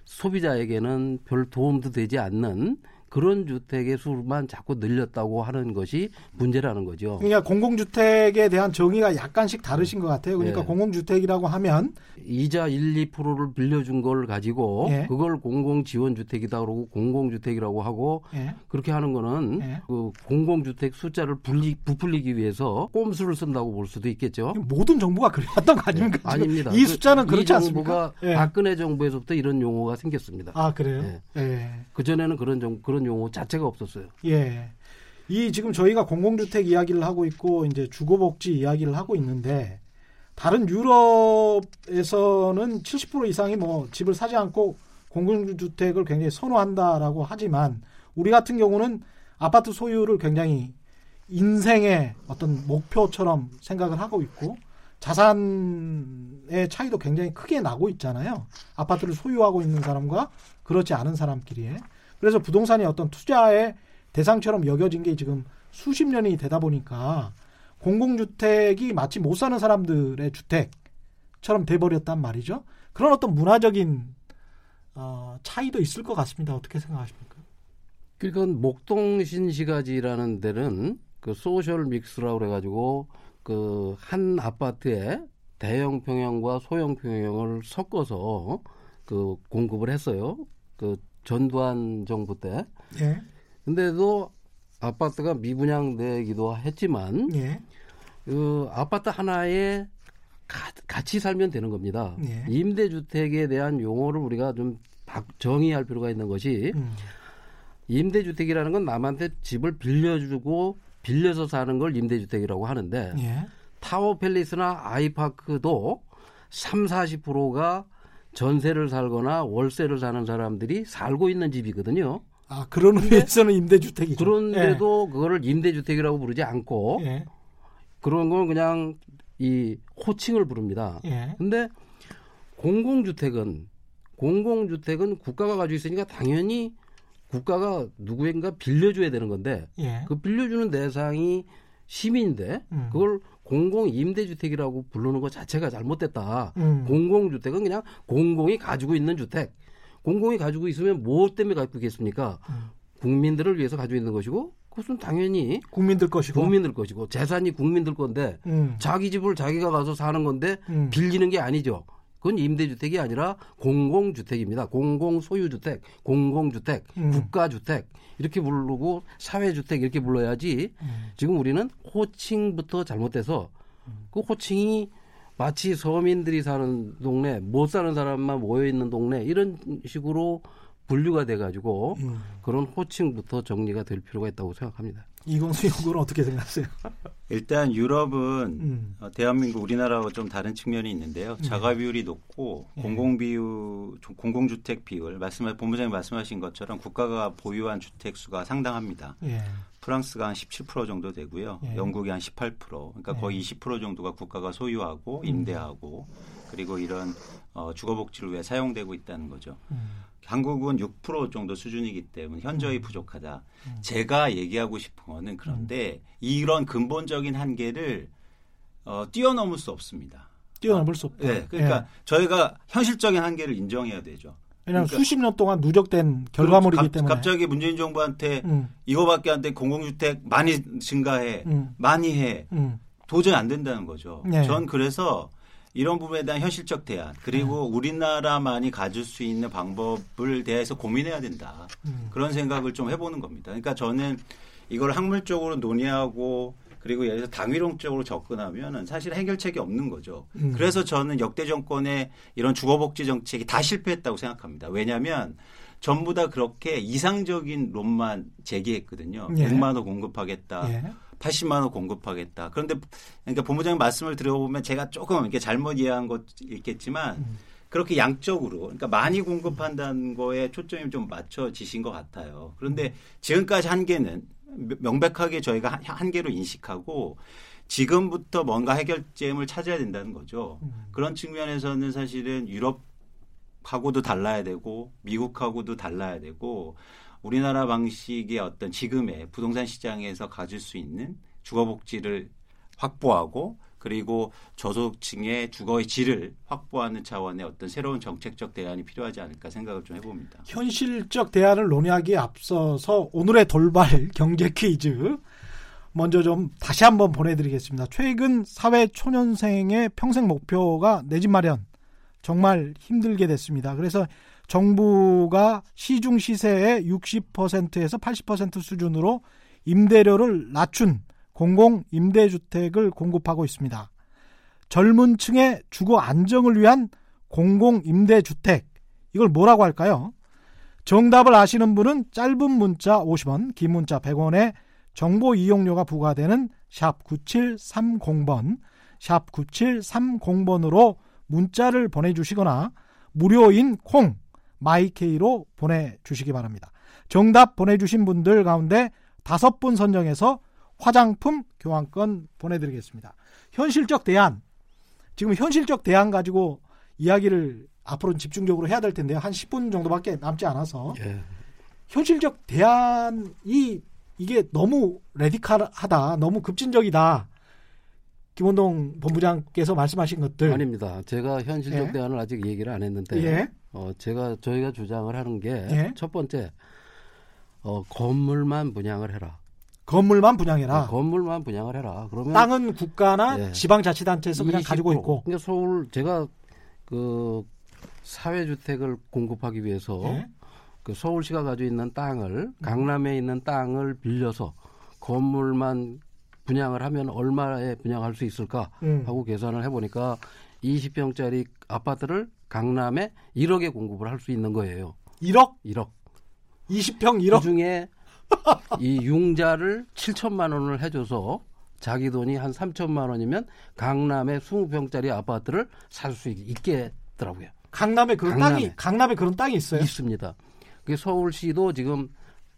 소비자에게는 별 도움도 되지 않는 그런 주택의 수만 자꾸 늘렸다고 하는 것이 문제라는 거죠. 그러니까 공공주택에 대한 정의가 약간씩 다르신 것 같아요. 그러니까 예. 공공주택이라고 하면 이자 1, 2%를 빌려준 걸 가지고 예. 그걸 공공 지원 주택이다 그러고 공공 주택이라고 하고 예. 그렇게 하는 거는 예. 그 공공 주택 숫자를 불리, 부풀리기 위해서 꼼수를 쓴다고 볼 수도 있겠죠. 모든 정부가 그래왔던 거 아닙니까? 지금 아닙니다. 이 그- 숫자는 그렇지 이 않습니까? 정부가 예. 박근혜 정부에서부터 이런 용어가 생겼습니다. 아 그래요? 예. 그 전에는 그런 정, 그런 용어 자체가 없었어요. 예. 이 지금 저희가 공공주택 이야기를 하고 있고 이제 주거복지 이야기를 하고 있는데 다른 유럽에서는 70% 이상이 뭐 집을 사지 않고 공공주택을 굉장히 선호한다라고 하지만 우리 같은 경우는 아파트 소유를 굉장히 인생의 어떤 목표처럼 생각을 하고 있고 자산의 차이도 굉장히 크게 나고 있잖아요. 아파트를 소유하고 있는 사람과 그렇지 않은 사람끼리의. 그래서 부동산이 어떤 투자의 대상처럼 여겨진 게 지금 수십 년이 되다 보니까 공공주택이 마치 못 사는 사람들의 주택처럼 돼버렸단 말이죠. 그런 어떤 문화적인 어, 차이도 있을 것 같습니다. 어떻게 생각하십니까? 그러니까 목동 신시가지라는 데는 그 소셜 믹스라고 그래가지고 그 한 아파트에 대형 평형과 소형 평형을 섞어서 그 공급을 했어요. 그 전두환 정부 때. 예, 근데도 아파트가 미분양되기도 했지만 예, 그 아파트 하나에 가- 같이 살면 되는 겁니다. 예. 임대주택에 대한 용어를 우리가 좀 바- 정의할 필요가 있는 것이 음, 임대주택이라는 건 남한테 집을 빌려주고 빌려서 사는 걸 임대주택이라고 하는데 예, 타워팰리스나 아이파크도 3, 40%가 전세를 살거나 월세를 사는 사람들이 살고 있는 집이거든요. 아 그런 의미에서는 임대주택이죠. 그런데도 그거를 임대주택이라고 부르지 않고 예, 그런 건 그냥 이 호칭을 부릅니다. 예, 근데 공공주택은 공공주택은 국가가 가지고 있으니까 당연히 국가가 누구인가 빌려줘야 되는 건데 예, 그 빌려주는 대상이 시민인데 음. 그걸 공공 임대주택이라고 부르는 것 자체가 잘못됐다. 음. 공공주택은 그냥 공공이 가지고 있는 주택. 공공이 가지고 있으면 뭐 때문에 가지고 있겠습니까? 음. 국민들을 위해서 가지고 있는 것이고 그것은 당연히 국민들 것이고. 국민들 것이고 재산이 국민들 건데 음, 자기 집을 자기가 가서 사는 건데 음. 빌리는 게 아니죠. 그건 임대주택이 아니라 공공주택입니다. 공공소유주택, 공공주택, 음. 국가주택 이렇게 부르고 사회주택 이렇게 불러야지 음. 지금 우리는 호칭부터 잘못돼서 그 호칭이 마치 서민들이 사는 동네, 못 사는 사람만 모여 있는 동네 이런 식으로 분류가 돼 가지고 음. 그런 호칭부터 정리가 될 필요가 있다고 생각합니다. 이건수 연구는 어떻게 생각하세요? 일단 유럽은 음. 어, 대한민국 우리나라와 좀 다른 측면이 있는데요. 자가 비율이 높고 예. 공공 비율 공공주택 비율 말씀하 본부장님 말씀하신 것처럼 국가가 보유한 주택 수가 상당합니다. 예, 프랑스가 한 17% 정도 되고요. 예. 영국이 한 18%. 그러니까 예. 거의 20% 정도가 국가가 소유하고 임대하고 그리고 이런 어, 주거 복지를 위해 사용되고 있다는 거죠. 음. 한국은 6% 정도 수준이기 때문에 현저히 부족하다. 제가 얘기하고 싶은 거는 그런데 이런 근본적인 한계를 어, 뛰어넘을 수 없습니다. 뛰어넘을 수 없다. 네, 그러니까 예. 저희가 현실적인 한계를 인정해야 되죠. 왜냐하면 그러니까- 수십 년 동안 누적된 결과물이기 갑- 때문에. 갑자기 문재인 정부한테 음, 이거밖에 안 돼 공공주택 많이 증가해 음. 많이 해 음, 도저히 안 된다는 거죠. 네. 전 그래서 이런 부분에 대한 현실적 대안 그리고 네. 우리나라만이 가질 수 있는 방법을 대해서 고민해야 된다. 음. 그런 생각을 좀 해보는 겁니다. 그러니까 저는 이걸 학물적으로 논의하고 그리고 예를 들어 당위론적으로 접근하면은 사실 해결책이 없는 거죠. 음. 그래서 저는 역대 정권의 이런 주거복지 정책이 다 실패했다고 생각합니다. 왜냐하면 전부 다 그렇게 이상적인 론만 제기했거든요. 예. 100만 원 공급하겠다. 예. 80만 원 공급하겠다. 그런데 그러니까 본부장님 말씀을 들어보면 제가 조금 이렇게 잘못 이해한 것 있겠지만 음. 그렇게 양적으로 그러니까 많이 공급한다는 거에 초점이 좀 맞춰지신 것 같아요. 그런데 지금까지 한계는 명백하게 저희가 한- 한계로 인식하고 지금부터 뭔가 해결점을 찾아야 된다는 거죠. 음. 그런 측면에서는 사실은 유럽하고도 달라야 되고 미국하고도 달라야 되고 우리나라 방식의 어떤 지금의 부동산 시장에서 가질 수 있는 주거 복지를 확보하고 그리고 저소득층의 주거의 질을 확보하는 차원의 어떤 새로운 정책적 대안이 필요하지 않을까 생각을 좀 해봅니다. 현실적 대안을 논의하기에 앞서서 오늘의 돌발 경제 퀴즈 먼저 좀 다시 한번 보내드리겠습니다. 최근 사회 초년생의 평생 목표가 내 집 마련 정말 힘들게 됐습니다. 그래서 정부가 시중 시세의 60%에서 80% 수준으로 임대료를 낮춘 공공 임대주택을 공급하고 있습니다. 젊은 층의 주거 안정을 위한 공공 임대주택 이걸 뭐라고 할까요? 정답을 아시는 분은 짧은 문자 50원, 긴 문자 100원에 정보 이용료가 부과되는 샵 9730번, 샵 9730번으로 문자를 보내주시거나 무료인 콩, 마이K로 보내주시기 바랍니다. 정답 보내주신 분들 가운데 다섯 분 선정해서 화장품 교환권 보내드리겠습니다. 현실적 대안, 지금 현실적 대안 가지고 이야기를 앞으로는 집중적으로 해야 될 텐데요. 한 10분 정도밖에 남지 않아서 예. 현실적 대안이 이게 너무 레디칼하다, 너무 급진적이다. 김원동 본부장께서 말씀하신 것들. 아닙니다. 제가 현실적 예. 대안을 아직 얘기를 안 했는데 예. 어, 제가 저희가 주장을 하는 게 예. 첫 번째 어, 건물만 분양을 해라. 건물만 분양해라. 건물만 분양을 해라. 그러면 땅은 국가나 예. 지방자치단체에서 그냥 20%. 가지고 있고. 그러니까 서울 제가 그 사회주택을 공급하기 위해서 예. 그 서울시가 가지고 있는 땅을 강남에 있는 땅을 빌려서 건물만 분양을 하면 얼마에 분양할 수 있을까 음. 하고 계산을 해보니까 20평짜리 아파트를 강남에 1억에 공급을 할 수 있는 거예요. 1억? 1억. 20평 1억? 그 중에 이 융자를 7천만 원을 해줘서 자기 돈이 한 3천만 원이면 강남에 20평짜리 아파트를 살 수 있겠더라고요. 강남에 그런 강남에. 땅이 강남에 그런 땅이 있어요. 있습니다. 그 서울시도 지금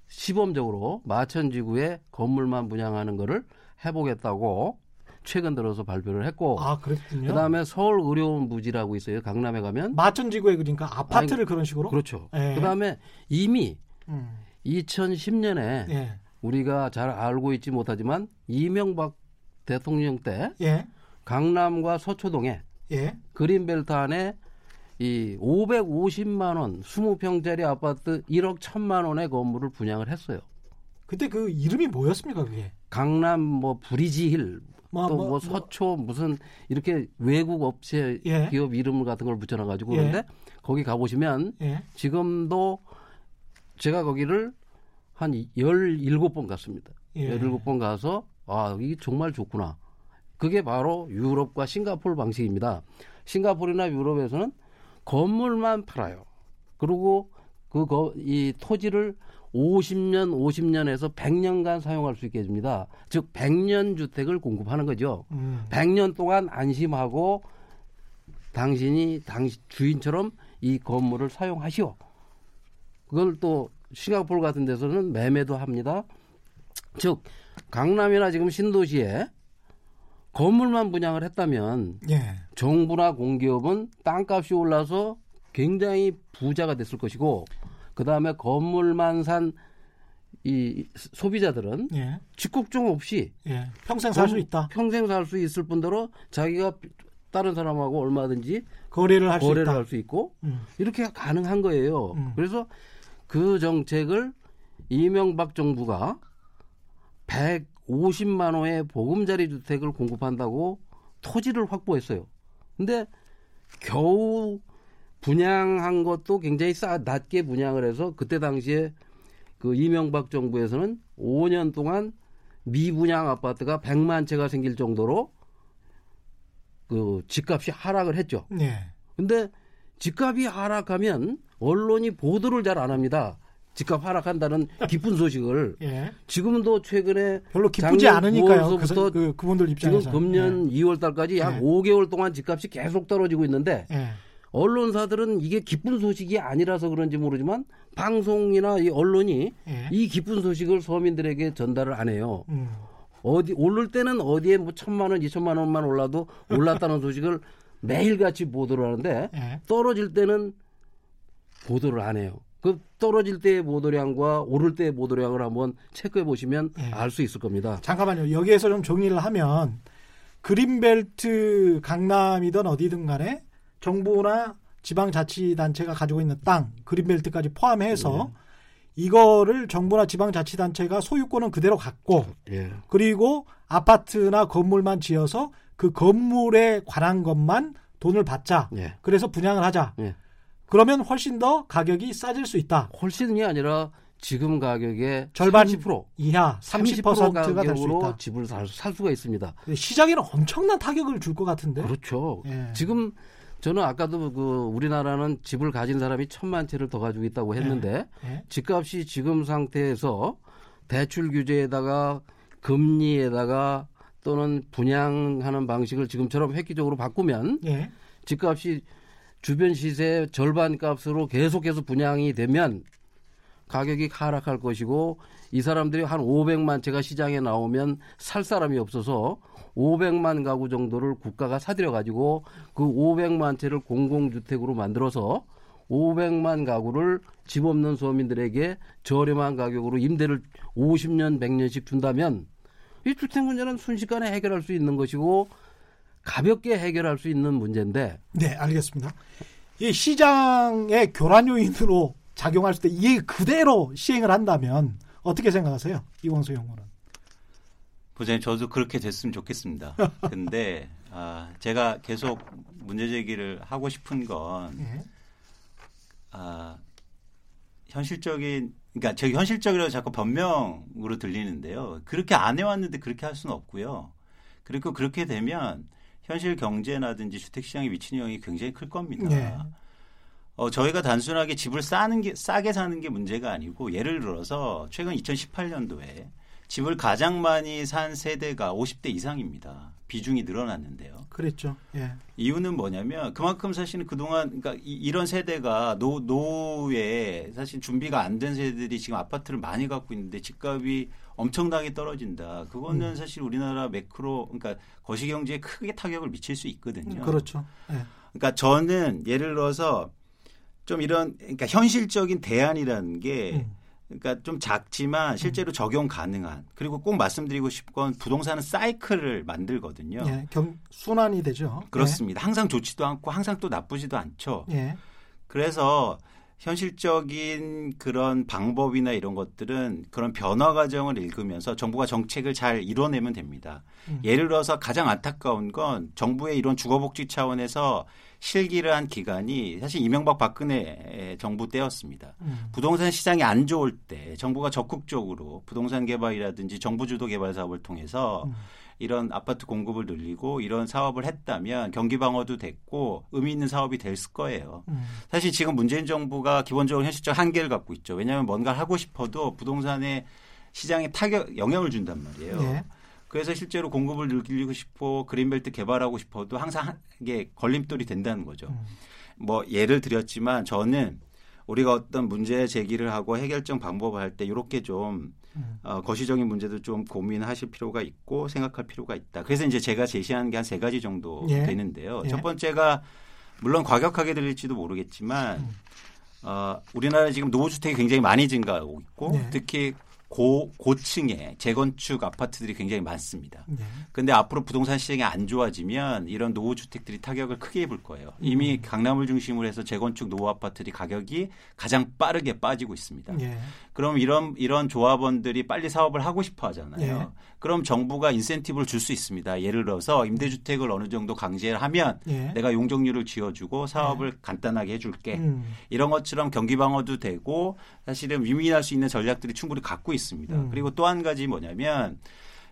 시범적으로 마천지구에 건물만 분양하는 거를 해보겠다고 최근 들어서 발표를 했고 아, 그랬군요. 그다음에 서울 의료원 부지라고 있어요. 강남에 가면 마천지구에 그러니까 아파트를 그런 식으로. 그렇죠. 예. 그다음에 이미 음. 2010년에 예. 우리가 잘 알고 있지 못하지만 이명박 대통령 때 예. 강남과 서초동에 예. 그린벨트 안에 이 550만 원 20평짜리 아파트 1억 1천만 원의 건물을 분양을 했어요. 그때 그 이름이 뭐였습니까, 그게? 강남 뭐 브리지힐 뭐, 또 뭐, 뭐 서초 무슨 이렇게 외국 업체 예. 기업 이름 같은 걸 붙여놔 가지고 예. 그런데 거기 가보시면 예. 지금도 제가 거기를 한 17번 갔습니다. 예. 17번 가서 아, 이게 정말 좋구나. 그게 바로 유럽과 싱가포르 방식입니다. 싱가포르나 유럽에서는 건물만 팔아요. 그리고 그 이 토지를 50년, 50년에서 100년간 사용할 수 있게 해줍니다. 즉 100년 주택을 공급하는 거죠. 음. 100년 동안 안심하고 당신이 당시 주인처럼 이 건물을 사용하시오. 그걸 또 싱가포르 같은 데서는 매매도 합니다. 즉 강남이나 지금 신도시에 건물만 분양을 했다면 예. 정부나 공기업은 땅값이 올라서 굉장히 부자가 됐을 것이고 그 다음에 건물만 산 이 소비자들은 예. 직국종 없이 예. 평생 살 수 있다. 평생 살 수 있을 뿐더러 자기가 다른 사람하고 얼마든지 거래를 할수 거래를. 할 수 있고 음. 이렇게 가능한 거예요. 음. 그래서 그 정책을 이명박 정부가 150만 호의 보금자리 주택을 공급한다고 토지를 확보했어요. 근데 겨우 분양한 것도 굉장히 싸 낮게 분양을 해서 그때 당시에 그 이명박 정부에서는 5년 동안 미분양 아파트가 100만 채가 생길 정도로 그 집값이 하락을 했죠. 네. 근데 집값이 하락하면 언론이 보도를 잘 안 합니다. 집값 하락한다는 기쁜 소식을 예. 지금도 최근에 별로 기쁘지 않으니까요. 그, 9월서부터 그, 그 분들 지금 입장에서. 금년 2월 달까지 약 네. 5개월 동안 집값이 계속 떨어지고 있는데 예. 예. 언론사들은 이게 기쁜 소식이 아니라서 그런지 모르지만 방송이나 이 언론이 예. 이 기쁜 소식을 서민들에게 전달을 안 해요. 음. 어디 오를 때는 어디에 뭐 천만 원, 이천만 원만 올라도 올랐다는 소식을 매일같이 보도를 하는데 예. 떨어질 때는 보도를 안 해요. 그 떨어질 때의 보도량과 오를 때의 보도량을 한번 체크해 보시면 예. 알수 있을 겁니다. 잠깐만요. 여기에서 좀 정리를 하면 그린벨트 강남이든 어디든 간에 정부나 지방자치단체가 가지고 있는 땅 그린벨트까지 포함해서 이거를 정부나 지방자치단체가 소유권은 그대로 갖고 예. 그리고 아파트나 건물만 지어서 그 건물에 관한 것만 돈을 받자. 예. 그래서 분양을 하자. 예. 그러면 훨씬 더 가격이 싸질 수 있다. 훨씬이 아니라 지금 가격의 절반 30% 이하 30%가 30%될수 있다. 집을 살, 살 수가 있습니다. 시장에는 엄청난 타격을 줄 것 같은데. 그렇죠. 예. 지금 저는 아까도 그 우리나라는 집을 가진 사람이 천만 채를 더 가지고 있다고 했는데 예. 집값이 지금 상태에서 대출 규제에다가 금리에다가 또는 분양하는 방식을 지금처럼 획기적으로 바꾸면 예. 집값이 주변 시세 절반 값으로 계속해서 분양이 되면 가격이 하락할 것이고 이 사람들이 한 500만 채가 시장에 나오면 살 사람이 없어서 500만 가구 정도를 국가가 사들여 가지고 그 500만 채를 공공주택으로 만들어서 500만 가구를 집 없는 서민들에게 저렴한 가격으로 임대를 50년 100년씩 준다면 이 주택 문제는 순식간에 해결할 수 있는 것이고 가볍게 해결할 수 있는 문제인데 네, 알겠습니다. 이 시장의 교란 요인으로 작용할 때 이게 그대로 시행을 한다면 어떻게 생각하세요? 이원수 연구는. 부장님 저도 그렇게 됐으면 좋겠습니다. 근데 아, 제가 계속 문제 제기를 하고 싶은 건 예. 아, 현실적인 그러니까 저 현실적이라고 자꾸 변명으로 들리는데요. 그렇게 안 해왔는데 그렇게 할 수는 없고요. 그리고 그렇게 되면 현실 경제나든지 주택 시장에 미치는 영향이 굉장히 클 겁니다. 네. 어, 저희가 단순하게 집을 싸는 게 싸게 사는 게 문제가 아니고 예를 들어서 최근 2018년도에 집을 가장 많이 산 세대가 50대 이상입니다. 비중이 늘어났는데요. 그랬죠. 예. 이유는 뭐냐면 그만큼 사실은 그동안 그러니까 이, 런 세대가 노, 노후에 사실 준비가 안 된 세대들이 지금 아파트를 많이 갖고 있는데 집값이 엄청나게 떨어진다. 그거는 음. 사실 우리나라 매크로 그러니까 거시 경제에 크게 타격을 미칠 수 있거든요. 그렇죠. 예. 그러니까 저는 예를 들어서 좀 이런 그러니까 현실적인 대안이라는 게 음. 그러니까 좀 작지만 실제로 적용 가능한 그리고 꼭 말씀드리고 싶은 건 부동산은 사이클을 만들거든요. 예. 경, 순환이 되죠. 그렇습니다. 항상 좋지도 않고 항상 또 나쁘지도 않죠. 예. 예. 그래서 현실적인 그런 방법이나 이런 것들은 그런 변화 과정을 읽으면서 정부가 정책을 잘 이뤄내면 됩니다. 음. 예를 들어서 가장 안타까운 건 정부의 이런 주거복지 차원에서 실기를 한 기간이 사실 이명박 박근혜 정부 때였습니다. 음. 부동산 시장이 안 좋을 때 정부가 적극적으로 부동산 개발이라든지 정부 주도 개발 사업을 통해서 음. 이런 아파트 공급을 늘리고 이런 사업을 했다면 경기 방어도 됐고 의미 있는 사업이 됐을 거예요. 음. 사실 지금 문재인 정부가 기본적으로 현실적 한계를 갖고 있죠. 왜냐하면 뭔가를 하고 싶어도 부동산의 시장에 타격 영향을 준단 말이에요. 예. 그래서 실제로 공급을 늘리고 싶고 그린벨트 개발하고 싶어도 항상 한- 이게 걸림돌이 된다는 거죠. 음. 뭐 예를 드렸지만 저는 우리가 어떤 문제 제기를 하고 해결점 방법을 할 때 이렇게 좀 음. 어, 거시적인 문제도 좀 고민하실 필요가 있고 생각할 필요가 있다. 그래서 이제 제가 제시한 게 한 세 가지 정도 예. 되는데요. 예. 첫 번째가 물론 과격하게 들릴지도 모르겠지만 음. 어, 우리나라 지금 노후주택이 굉장히 많이 증가하고 있고 네. 특히 고, 고층에 재건축 아파트들이 굉장히 많습니다. 예. 근데 앞으로 부동산 시장이 안 좋아지면 이런 노후 주택들이 타격을 크게 입을 거예요. 이미 음. 강남을 중심으로 해서 재건축 노후 아파트들이 가격이 가장 빠르게 빠지고 있습니다. 예. 그럼 이런 이런 조합원들이 빨리 사업을 하고 싶어 하잖아요. 예. 그럼 정부가 인센티브를 줄 수 있습니다. 예를 들어서 임대주택을 어느 정도 강제를 하면 예. 내가 용적률을 지어주고 사업을 간단하게 해줄게. 음. 이런 것처럼 경기 방어도 되고 사실은 위민할 수 있는 전략들이 충분히 갖고 있습니다. 음. 그리고 또 한 가지 뭐냐면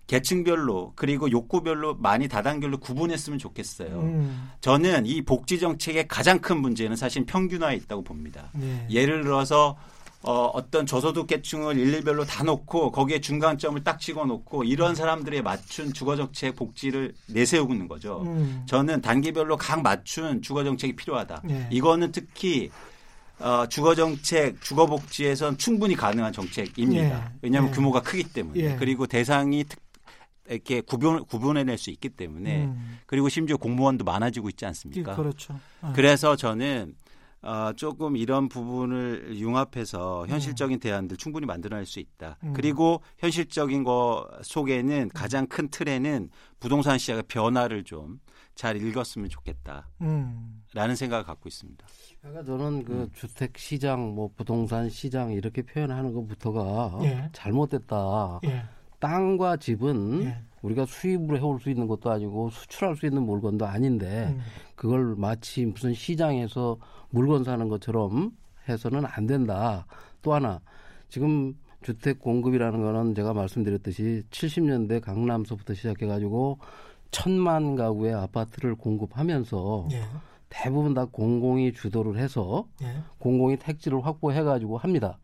계층별로 그리고 욕구별로 많이 다단계로 구분했으면 좋겠어요. 음. 저는 이 복지 정책의 가장 큰 문제는 사실 평균화에 있다고 봅니다. 예. 예를 들어서 어, 어떤 저소득 계층을 일일별로 다 놓고 거기에 중간점을 딱 찍어 놓고 이런 사람들에 맞춘 주거정책 복지를 내세우고 있는 거죠. 음. 저는 단계별로 각 맞춘 주거정책이 필요하다. 예. 이거는 특히 어, 주거정책, 주거복지에선 충분히 가능한 정책입니다. 예. 왜냐하면 예. 규모가 크기 때문에 예. 그리고 대상이 특, 이렇게 구분, 구분해낼 수 있기 때문에 음. 그리고 심지어 공무원도 많아지고 있지 않습니까? 그렇죠. 어. 그래서 저는 어, 조금 이런 부분을 융합해서 현실적인 대안들 충분히 만들어낼 수 있다. 음. 그리고 현실적인 거 속에는 가장 큰 틀에는 부동산 시장의 변화를 좀 잘 읽었으면 좋겠다라는 음. 생각을 갖고 있습니다. 그러니까 저는 그 음. 주택 시장, 뭐 부동산 시장 이렇게 표현하는 것부터가 예. 잘못됐다. 예. 땅과 집은 예. 우리가 수입으로 해올 수 있는 것도 아니고 수출할 수 있는 물건도 아닌데 음. 그걸 마치 무슨 시장에서 물건 사는 것처럼 해서는 안 된다. 또 하나 지금 주택 공급이라는 거는 제가 말씀드렸듯이 70년대 강남서부터 시작해가지고 천만 가구의 아파트를 공급하면서 예. 대부분 다 공공이 주도를 해서 예. 공공이 택지를 확보해가지고 합니다.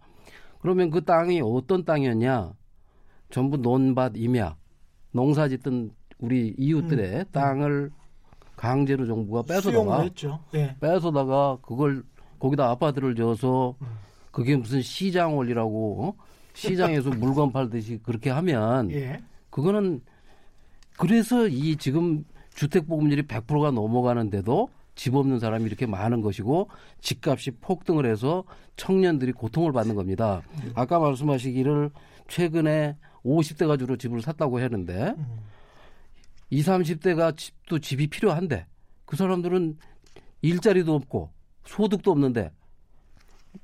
그러면 그 땅이 어떤 땅이었냐? 전부 논밭 임야, 농사 짓던 우리 이웃들의 땅을 강제로 정부가 뺏어다가. 예. 뺏어다가 그걸 거기다 아파트를 지어서 음. 그게 무슨 시장 원리라고 어? 시장에서 물건 팔듯이 그렇게 하면 예. 그거는 그래서 이 지금 주택 보급률이 100%가 넘어가는데도 집 없는 사람이 이렇게 많은 것이고 집값이 폭등을 해서 청년들이 고통을 받는 겁니다. 아까 말씀하시기를 최근에 50대가 주로 집을 샀다고 했는데 음. 20, 30대가 집도 집이 필요한데 그 사람들은 일자리도 없고 소득도 없는데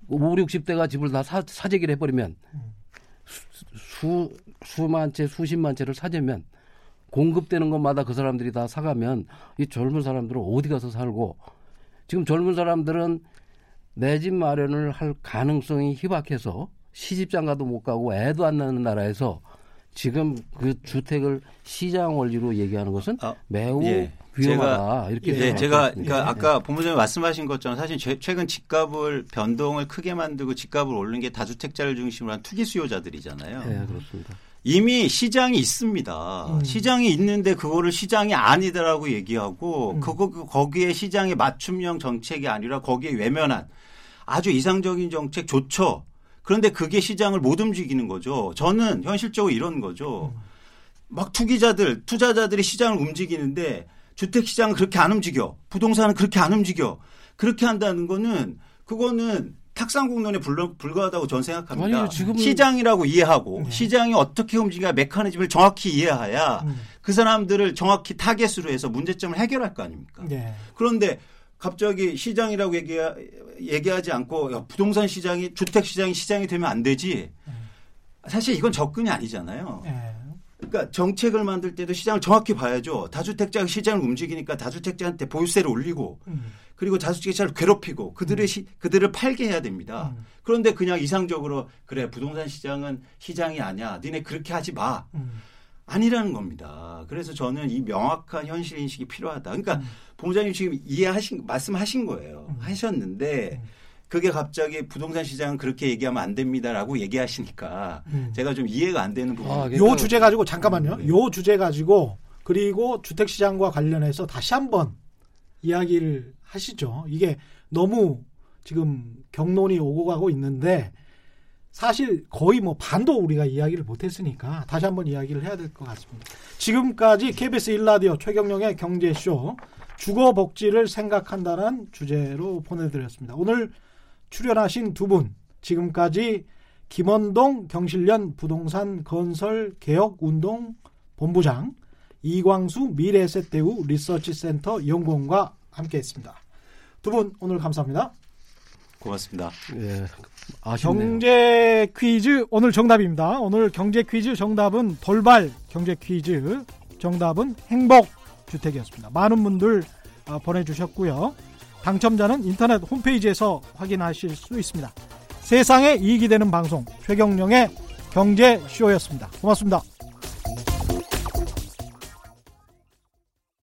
5, 60대가 집을 다 사, 사재기를 해버리면 수, 수, 수만 채, 수십만 채를 사재면 공급되는 것마다 그 사람들이 다 사가면 이 젊은 사람들은 어디 가서 살고 지금 젊은 사람들은 내 집 마련을 할 가능성이 희박해서 시집장가도 못 가고 애도 안 낳는 나라에서 지금 그 주택을 시장 원리로 얘기하는 것은 아, 매우 예. 위험하다 이렇게 예. 제가 그러니까 예. 아까 본부장님 말씀하신 것처럼 사실 최- 최근 집값을 변동을 크게 만들고 집값을 올린 게 다주택자를 중심으로 한 투기 수요자들이잖아요. 네, 그렇습니다. 이미 시장이 있습니다. 음. 시장이 있는데 그거를 시장이 아니더라고 얘기하고 음. 그거 그- 거기에 시장의 맞춤형 정책이 아니라 거기에 외면한 아주 이상적인 정책 좋죠. 그런데 그게 시장을 못 움직이는 거죠. 저는 현실적으로 이런 거죠. 막 투기자들, 투자자들이 시장을 움직이는데 주택 시장은 그렇게 안 움직여. 부동산은 그렇게 안 움직여. 그렇게 한다는 거는 그거는 탁상공론에 불- 불과하다고 저는 생각합니다. 아니요, 지금은- 시장이라고 이해하고 네. 시장이 어떻게 움직여 메커니즘을 정확히 이해해야 음. 그 사람들을 정확히 타겟으로 해서 문제점을 해결할 거 아닙니까? 예. 그런데 갑자기 시장이라고 얘기, 얘기하지 않고 야, 부동산 시장이 주택 시장이 시장이 되면 안 되지. 사실 이건 접근이 아니잖아요. 예. 그러니까 정책을 만들 때도 시장을 정확히 봐야죠. 다주택자가 시장을 움직이니까 다주택자한테 보유세를 올리고 음. 그리고 다주택자를 괴롭히고 그들의 시, 그들을 팔게 해야 됩니다. 음. 그런데 그냥 이상적으로 그래 부동산 시장은 시장이 아니야. 니네 그렇게 하지 마. 음. 아니라는 겁니다. 그래서 저는 이 명확한 현실 인식이 필요하다. 그러니까 본부장님 지금 이해하신 말씀하신 거예요. 음. 하셨는데 음. 그게 갑자기 부동산 시장은 그렇게 얘기하면 안 됩니다라고 얘기하시니까 음. 제가 좀 이해가 안 되는 부분이 아, 요요 주제 가지고 잠깐만요. 네. 요 주제 가지고 그리고 주택 시장과 관련해서 다시 한번 이야기를 하시죠. 이게 너무 지금 경론이 오고 가고 있는데 사실 거의 뭐 반도 우리가 이야기를 못했으니까 다시 한번 이야기를 해야 될 것 같습니다. 지금까지 KBS 1라디오 최경영의 경제쇼 주거 복지를 생각한다는 주제로 보내드렸습니다. 오늘 출연하신 두 분 지금까지 김원동 경실련 부동산 건설 개혁 운동 본부장 이광수 미래에셋대우 리서치센터 연구원과 함께했습니다. 두 분 오늘 감사합니다. 고맙습니다. 예, 아쉽네요. 경제 퀴즈 오늘 정답입니다. 오늘 경제 퀴즈 정답은 돌발 경제 퀴즈 정답은 행복 주택이었습니다. 많은 분들 어, 보내주셨고요. 당첨자는 인터넷 홈페이지에서 확인하실 수 있습니다. 세상에 이익이 되는 방송 최경령의 경제쇼였습니다. 고맙습니다.